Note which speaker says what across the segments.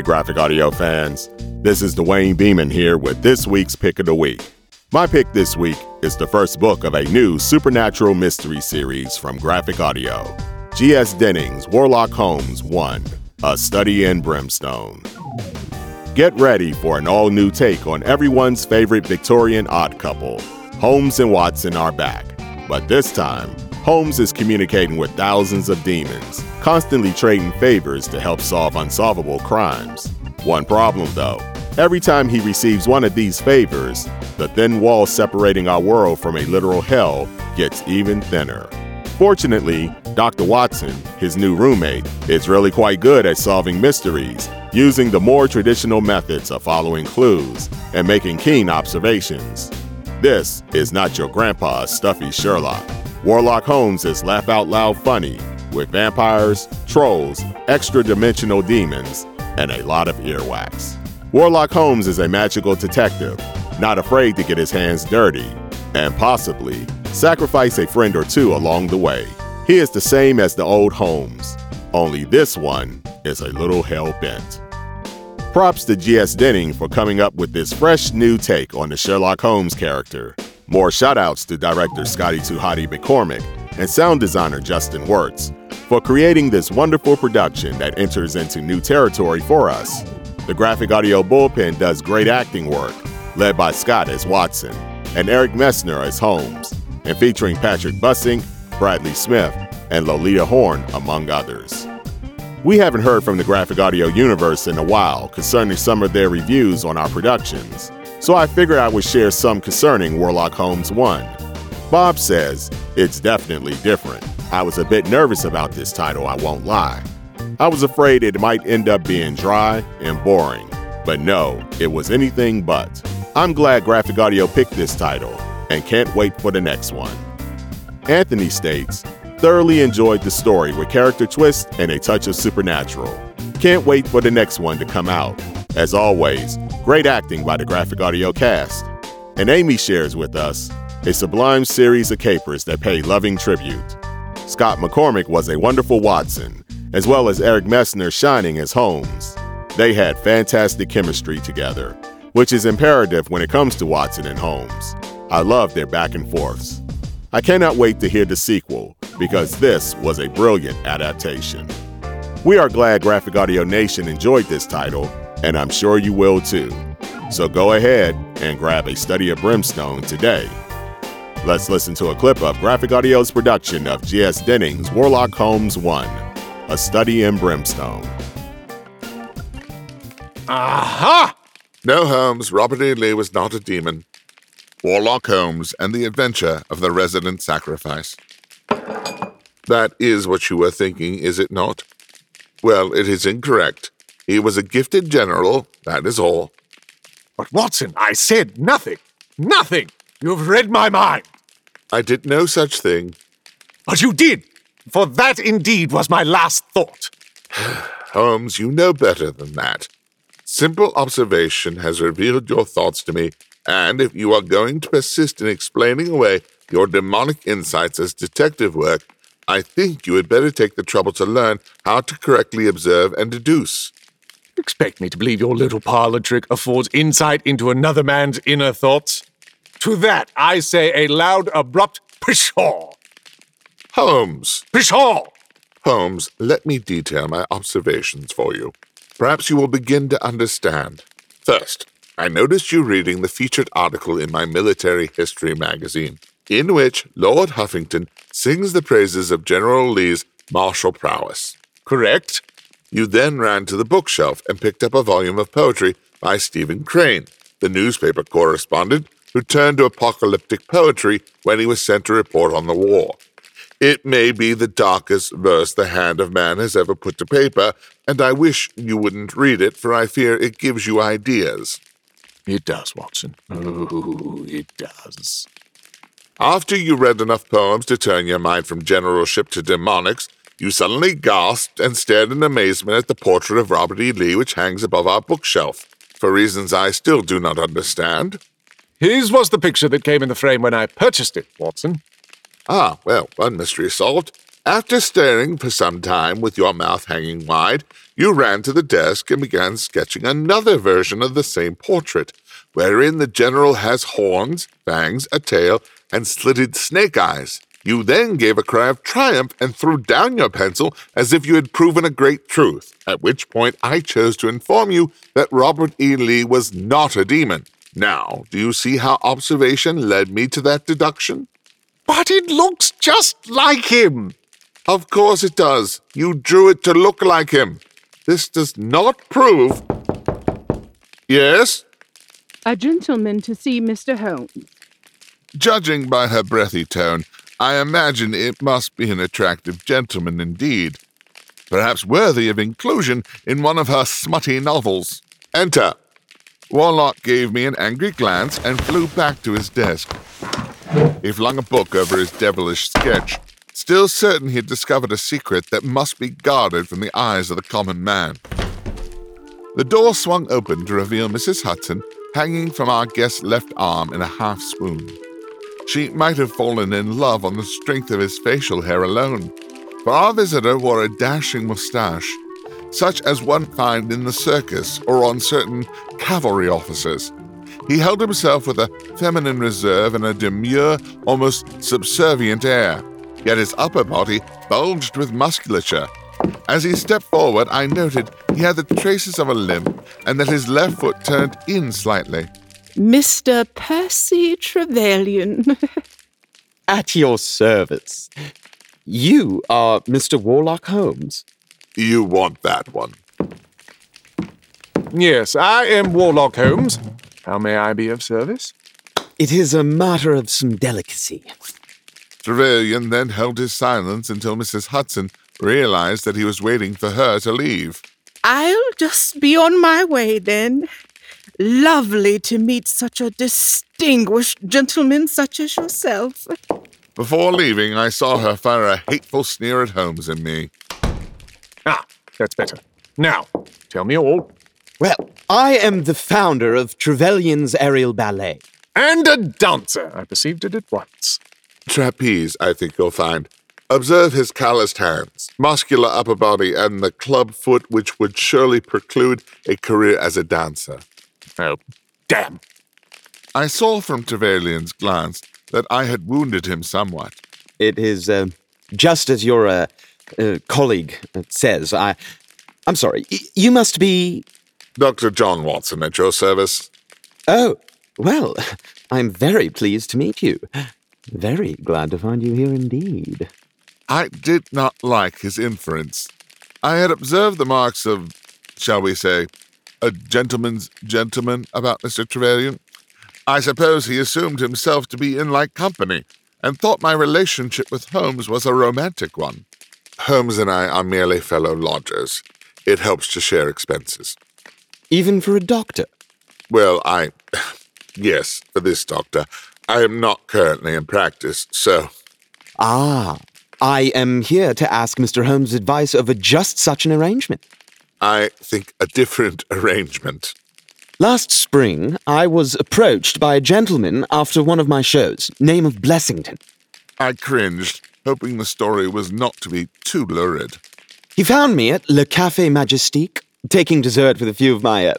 Speaker 1: Hey, graphic audio fans. This is Duane Beeman here with this week's Pick of the Week. My pick this week is the first book of a new supernatural mystery series from Graphic Audio G.S. Dennings' Warlock Holmes 1 A Study in Brimstone. Get ready for an all new take on everyone's favorite Victorian odd couple. Holmes and Watson are back, but this time, Holmes is communicating with thousands of demons, constantly trading favors to help solve unsolvable crimes. One problem, though every time he receives one of these favors, the thin wall separating our world from a literal hell gets even thinner. Fortunately, Dr. Watson, his new roommate, is really quite good at solving mysteries, using the more traditional methods of following clues and making keen observations. This is not your grandpa's stuffy Sherlock. Warlock Holmes is laugh out loud funny, with vampires, trolls, extra dimensional demons, and a lot of earwax. Warlock Holmes is a magical detective, not afraid to get his hands dirty, and possibly sacrifice a friend or two along the way. He is the same as the old Holmes, only this one is a little hell bent. Props to G.S. Denning for coming up with this fresh new take on the Sherlock Holmes character. More shoutouts to director Scotty Tuhati McCormick and sound designer Justin Wirtz for creating this wonderful production that enters into new territory for us. The graphic audio bullpen does great acting work, led by Scott as Watson and Eric Messner as Holmes, and featuring Patrick Bussing, Bradley Smith, and Lolita Horn, among others. We haven't heard from the graphic audio universe in a while concerning some of their reviews on our productions, so I figured I would share some concerning Warlock Holmes 1. Bob says, it's definitely different. I was a bit nervous about this title, I won't lie. I was afraid it might end up being dry and boring, but no, it was anything but. I'm glad Graphic Audio picked this title and can't wait for the next one. Anthony states, thoroughly enjoyed the story with character twists and a touch of supernatural. Can't wait for the next one to come out. As always, great acting by the graphic audio cast. And Amy shares with us a sublime series of capers that pay loving tribute. Scott McCormick was a wonderful Watson, as well as Eric Messner shining as Holmes. They had fantastic chemistry together, which is imperative when it comes to Watson and Holmes. I love their back and forths. I cannot wait to hear the sequel because this was a brilliant adaptation. We are glad Graphic Audio Nation enjoyed this title, and I'm sure you will too. So go ahead and grab a study of Brimstone today. Let's listen to a clip of Graphic Audio's production of G.S. Dennings' Warlock Holmes 1 A Study in Brimstone.
Speaker 2: Aha!
Speaker 3: No, Holmes, Robert E. Lee was not a demon. Warlock Holmes and the Adventure of the Resident Sacrifice. That is what you were thinking, is it not? Well, it is incorrect. He was a gifted general, that is all.
Speaker 2: But Watson, I said nothing. Nothing! You've read my mind.
Speaker 3: I did no such thing.
Speaker 2: But you did, for that indeed was my last thought.
Speaker 3: Holmes, you know better than that. Simple observation has revealed your thoughts to me, and if you are going to persist in explaining away your demonic insights as detective work, I think you had better take the trouble to learn how to correctly observe and deduce.
Speaker 2: Expect me to believe your little parlor trick affords insight into another man's inner thoughts? To that I say a loud, abrupt pshaw!
Speaker 3: Holmes!
Speaker 2: Pshaw!
Speaker 3: Holmes, let me detail my observations for you. Perhaps you will begin to understand. First, I noticed you reading the featured article in my military history magazine, in which Lord Huffington sings the praises of General Lee's martial prowess.
Speaker 2: Correct?
Speaker 3: You then ran to the bookshelf and picked up a volume of poetry by Stephen Crane, the newspaper correspondent who turned to apocalyptic poetry when he was sent to report on the war. It may be the darkest verse the hand of man has ever put to paper, and I wish you wouldn't read it, for I fear it gives you ideas.
Speaker 2: It does, Watson. Oh, it does.
Speaker 3: After you read enough poems to turn your mind from generalship to demonics, you suddenly gasped and stared in amazement at the portrait of Robert E. Lee which hangs above our bookshelf, for reasons I still do not understand.
Speaker 2: His was the picture that came in the frame when I purchased it, Watson.
Speaker 3: Ah, well, one mystery solved. After staring for some time with your mouth hanging wide, you ran to the desk and began sketching another version of the same portrait, wherein the general has horns, fangs, a tail, and slitted snake eyes. You then gave a cry of triumph and threw down your pencil as if you had proven a great truth, at which point I chose to inform you that Robert E. Lee was not a demon. Now, do you see how observation led me to that deduction?
Speaker 2: But it looks just like him.
Speaker 3: Of course it does. You drew it to look like him. This does not prove. Yes?
Speaker 4: A gentleman to see Mr. Holmes.
Speaker 3: Judging by her breathy tone, I imagine it must be an attractive gentleman indeed. Perhaps worthy of inclusion in one of her smutty novels. Enter. Warlock gave me an angry glance and flew back to his desk. He flung a book over his devilish sketch, still certain he had discovered a secret that must be guarded from the eyes of the common man. The door swung open to reveal Mrs. Hudson hanging from our guest's left arm in a half swoon. She might have fallen in love on the strength of his facial hair alone, for our visitor wore a dashing moustache, such as one finds in the circus or on certain cavalry officers. He held himself with a feminine reserve and a demure, almost subservient air, yet his upper body bulged with musculature. As he stepped forward, I noted he had the traces of a limp and that his left foot turned in slightly.
Speaker 4: Mr. Percy Trevelyan.
Speaker 5: At your service. You are Mr. Warlock Holmes.
Speaker 3: You want that one.
Speaker 2: Yes, I am Warlock Holmes. How may I be of service?
Speaker 5: It is a matter of some delicacy.
Speaker 3: Trevelyan then held his silence until Mrs. Hudson realized that he was waiting for her to leave.
Speaker 4: I'll just be on my way then. Lovely to meet such a distinguished gentleman such as yourself.
Speaker 3: Before leaving, I saw her fire a hateful sneer at Holmes and me.
Speaker 2: Ah, that's better. Now, tell me all.
Speaker 5: Well, I am the founder of Trevelyan's Aerial Ballet.
Speaker 2: And a dancer. I perceived it at once.
Speaker 3: Trapeze, I think you'll find. Observe his calloused hands, muscular upper body, and the club foot which would surely preclude a career as a dancer.
Speaker 2: Oh, damn.
Speaker 3: I saw from Trevelyan's glance that I had wounded him somewhat.
Speaker 5: It is uh, just as your uh, uh, colleague says. I, I'm sorry. Y- you must be.
Speaker 3: Dr. John Watson at your service.
Speaker 5: Oh, well, I'm very pleased to meet you. Very glad to find you here indeed.
Speaker 3: I did not like his inference. I had observed the marks of, shall we say, a gentleman's gentleman about Mr. Trevelyan. I suppose he assumed himself to be in like company and thought my relationship with Holmes was a romantic one. Holmes and I are merely fellow lodgers. It helps to share expenses.
Speaker 5: Even for a doctor.
Speaker 3: Well, I. Yes, for this doctor. I am not currently in practice, so.
Speaker 5: Ah, I am here to ask Mr. Holmes' advice over just such an arrangement.
Speaker 3: I think a different arrangement.
Speaker 5: Last spring, I was approached by a gentleman after one of my shows, name of Blessington.
Speaker 3: I cringed, hoping the story was not to be too lurid.
Speaker 5: He found me at Le Café Majestique, taking dessert with a few of my uh,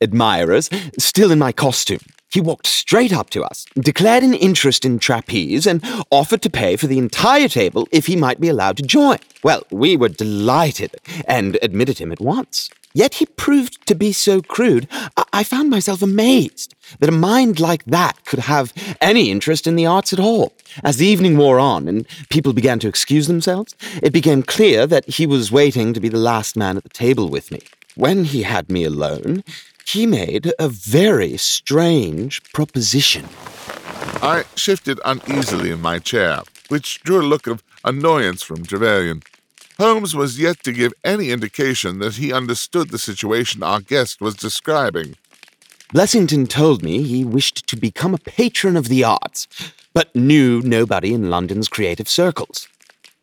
Speaker 5: admirers, still in my costume. He walked straight up to us, declared an interest in trapeze, and offered to pay for the entire table if he might be allowed to join. Well, we were delighted and admitted him at once. Yet he proved to be so crude, I, I found myself amazed that a mind like that could have any interest in the arts at all. As the evening wore on and people began to excuse themselves, it became clear that he was waiting to be the last man at the table with me. When he had me alone, he made a very strange proposition.
Speaker 3: I shifted uneasily in my chair, which drew a look of annoyance from Trevelyan. Holmes was yet to give any indication that he understood the situation our guest was describing.
Speaker 5: Blessington told me he wished to become a patron of the arts, but knew nobody in London's creative circles.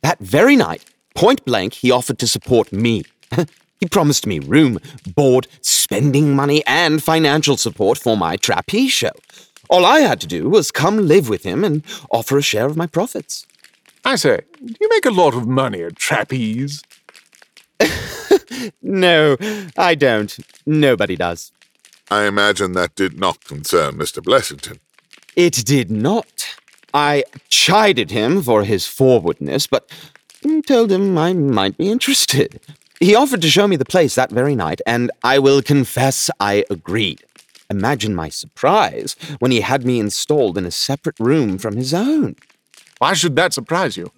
Speaker 5: That very night, point blank, he offered to support me. he promised me room, board, spending money, and financial support for my trapeze show. All I had to do was come live with him and offer a share of my profits.
Speaker 2: I say, do you make a lot of money at trapeze?
Speaker 5: no, I don't. Nobody does.
Speaker 3: I imagine that did not concern Mr. Blessington.
Speaker 5: It did not. I chided him for his forwardness, but told him I might be interested. He offered to show me the place that very night, and I will confess I agreed. Imagine my surprise when he had me installed in a separate room from his own.
Speaker 2: Why should that surprise you?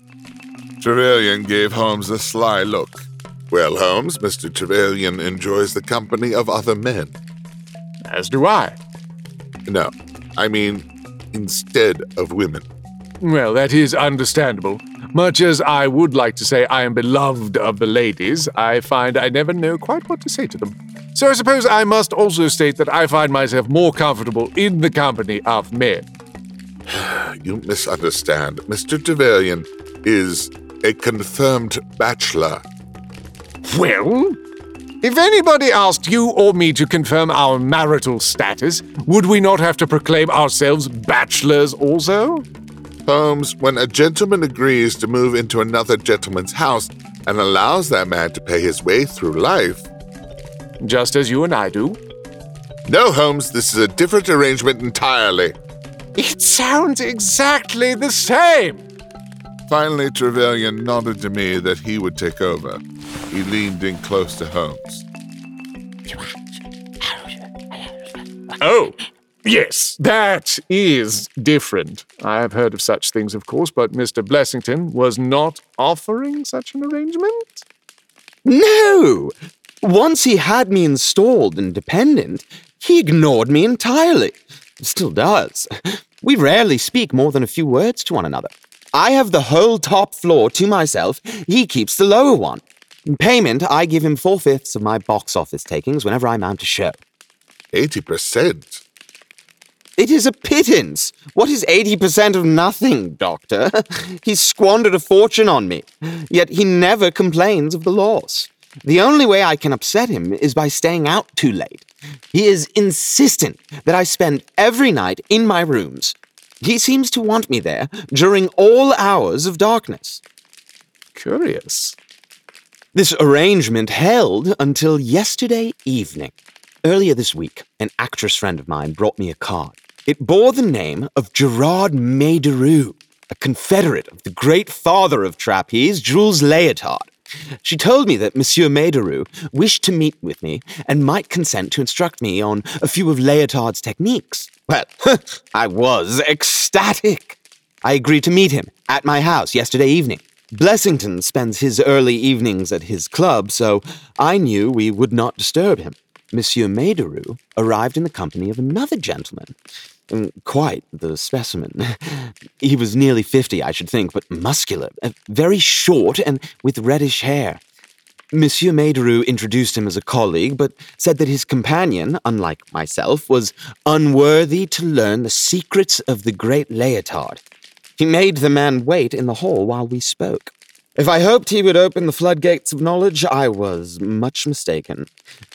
Speaker 3: Trevelyan gave Holmes a sly look. Well, Holmes, Mr. Trevelyan enjoys the company of other men.
Speaker 2: As do I.
Speaker 3: No, I mean, instead of women.
Speaker 2: Well, that is understandable. Much as I would like to say I am beloved of the ladies, I find I never know quite what to say to them. So I suppose I must also state that I find myself more comfortable in the company of men.
Speaker 3: You misunderstand. Mr. Trevelyan is a confirmed bachelor.
Speaker 2: Well, if anybody asked you or me to confirm our marital status, would we not have to proclaim ourselves bachelors also?
Speaker 3: Holmes, when a gentleman agrees to move into another gentleman's house and allows that man to pay his way through life.
Speaker 2: Just as you and I do.
Speaker 3: No, Holmes, this is a different arrangement entirely.
Speaker 2: It sounds exactly the same.
Speaker 3: Finally, Trevelyan nodded to me that he would take over. He leaned in close to Holmes.
Speaker 2: Oh, yes, that is different. I have heard of such things, of course, but Mr. Blessington was not offering such an arrangement?
Speaker 5: No! Once he had me installed and dependent, he ignored me entirely. Still does. We rarely speak more than a few words to one another. I have the whole top floor to myself, he keeps the lower one. In payment, I give him four fifths of my box office takings whenever I mount a show.
Speaker 3: 80%?
Speaker 5: It is a pittance. What is 80% of nothing, Doctor? He's squandered a fortune on me, yet he never complains of the loss. The only way I can upset him is by staying out too late. He is insistent that I spend every night in my rooms. He seems to want me there during all hours of darkness.
Speaker 2: Curious.
Speaker 5: This arrangement held until yesterday evening. Earlier this week, an actress friend of mine brought me a card. It bore the name of Gerard Maideru, a confederate of the great father of trapeze, Jules Leotard. She told me that Monsieur Maideru wished to meet with me and might consent to instruct me on a few of Leotard's techniques. Well, I was ecstatic. I agreed to meet him at my house yesterday evening. Blessington spends his early evenings at his club, so I knew we would not disturb him. Monsieur Maideru arrived in the company of another gentleman. Mm, Quite the specimen. He was nearly fifty, I should think, but muscular, uh, very short, and with reddish hair. Monsieur Maideru introduced him as a colleague, but said that his companion, unlike myself, was unworthy to learn the secrets of the great Leotard. He made the man wait in the hall while we spoke. If I hoped he would open the floodgates of knowledge, I was much mistaken.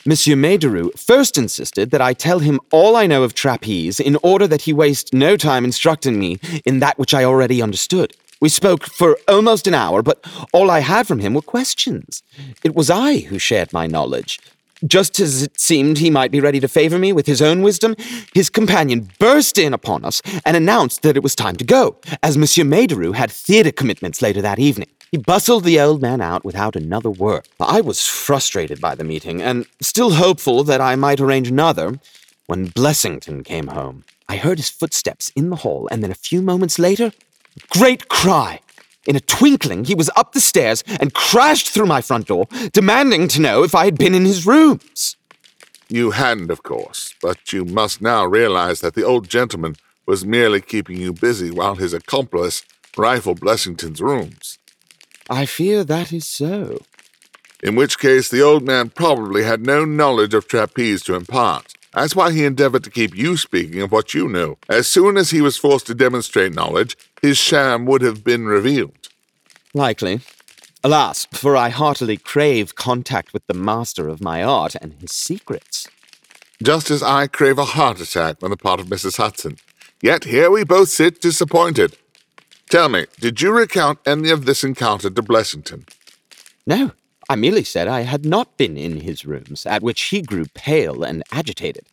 Speaker 5: Monsieur Maideru first insisted that I tell him all I know of trapeze in order that he waste no time instructing me in that which I already understood. We spoke for almost an hour, but all I had from him were questions. It was I who shared my knowledge. Just as it seemed he might be ready to favor me with his own wisdom, his companion burst in upon us and announced that it was time to go, as Monsieur Maideru had theatre commitments later that evening. He bustled the old man out without another word. I was frustrated by the meeting, and still hopeful that I might arrange another, when Blessington came home. I heard his footsteps in the hall, and then a few moments later, great cry. In a twinkling, he was up the stairs and crashed through my front door, demanding to know if I had been in his rooms.
Speaker 3: You hadn't, of course, but you must now realize that the old gentleman was merely keeping you busy while his accomplice rifled Blessington's rooms.
Speaker 5: I fear that is so.
Speaker 3: In which case, the old man probably had no knowledge of trapeze to impart. That's why he endeavored to keep you speaking of what you knew. As soon as he was forced to demonstrate knowledge, his sham would have been revealed.
Speaker 5: Likely. Alas, for I heartily crave contact with the master of my art and his secrets.
Speaker 3: Just as I crave a heart attack on the part of Mrs. Hudson. Yet here we both sit disappointed. Tell me, did you recount any of this encounter to Blessington?
Speaker 5: No, I merely said I had not been in his rooms, at which he grew pale and agitated.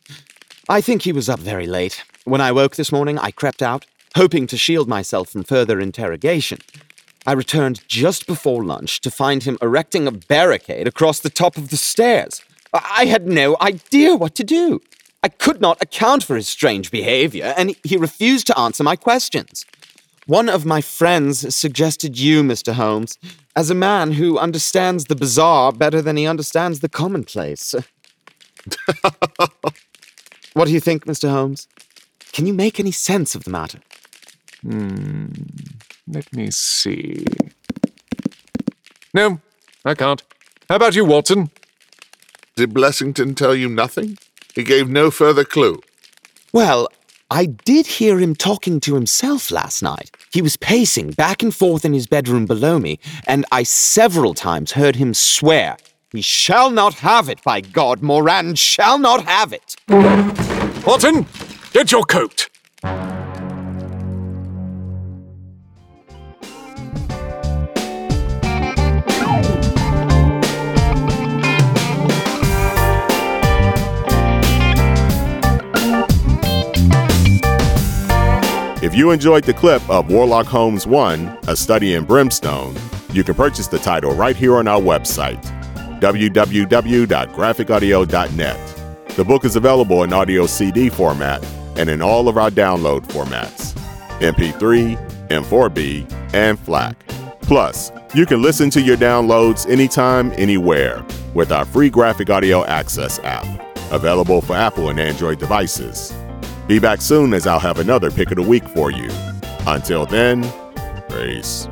Speaker 5: I think he was up very late. When I woke this morning, I crept out, hoping to shield myself from further interrogation. I returned just before lunch to find him erecting a barricade across the top of the stairs. I had no idea what to do. I could not account for his strange behavior, and he refused to answer my questions. One of my friends suggested you, Mr. Holmes, as a man who understands the bizarre better than he understands the commonplace. what do you think, Mr. Holmes? Can you make any sense of the matter?
Speaker 2: Hmm. Let me see. No, I can't. How about you, Watson?
Speaker 3: Did Blessington tell you nothing? He gave no further clue.
Speaker 5: Well, I did hear him talking to himself last night. He was pacing back and forth in his bedroom below me, and I several times heard him swear, He shall not have it, by God, Moran shall not have it.
Speaker 2: Watson, get your coat.
Speaker 1: You enjoyed the clip of Warlock Holmes 1, A Study in Brimstone, you can purchase the title right here on our website, www.graphicaudio.net. The book is available in audio CD format and in all of our download formats MP3, M4B, and FLAC. Plus, you can listen to your downloads anytime, anywhere with our free Graphic Audio Access app, available for Apple and Android devices. Be back soon as I'll have another pick of the week for you. Until then, peace.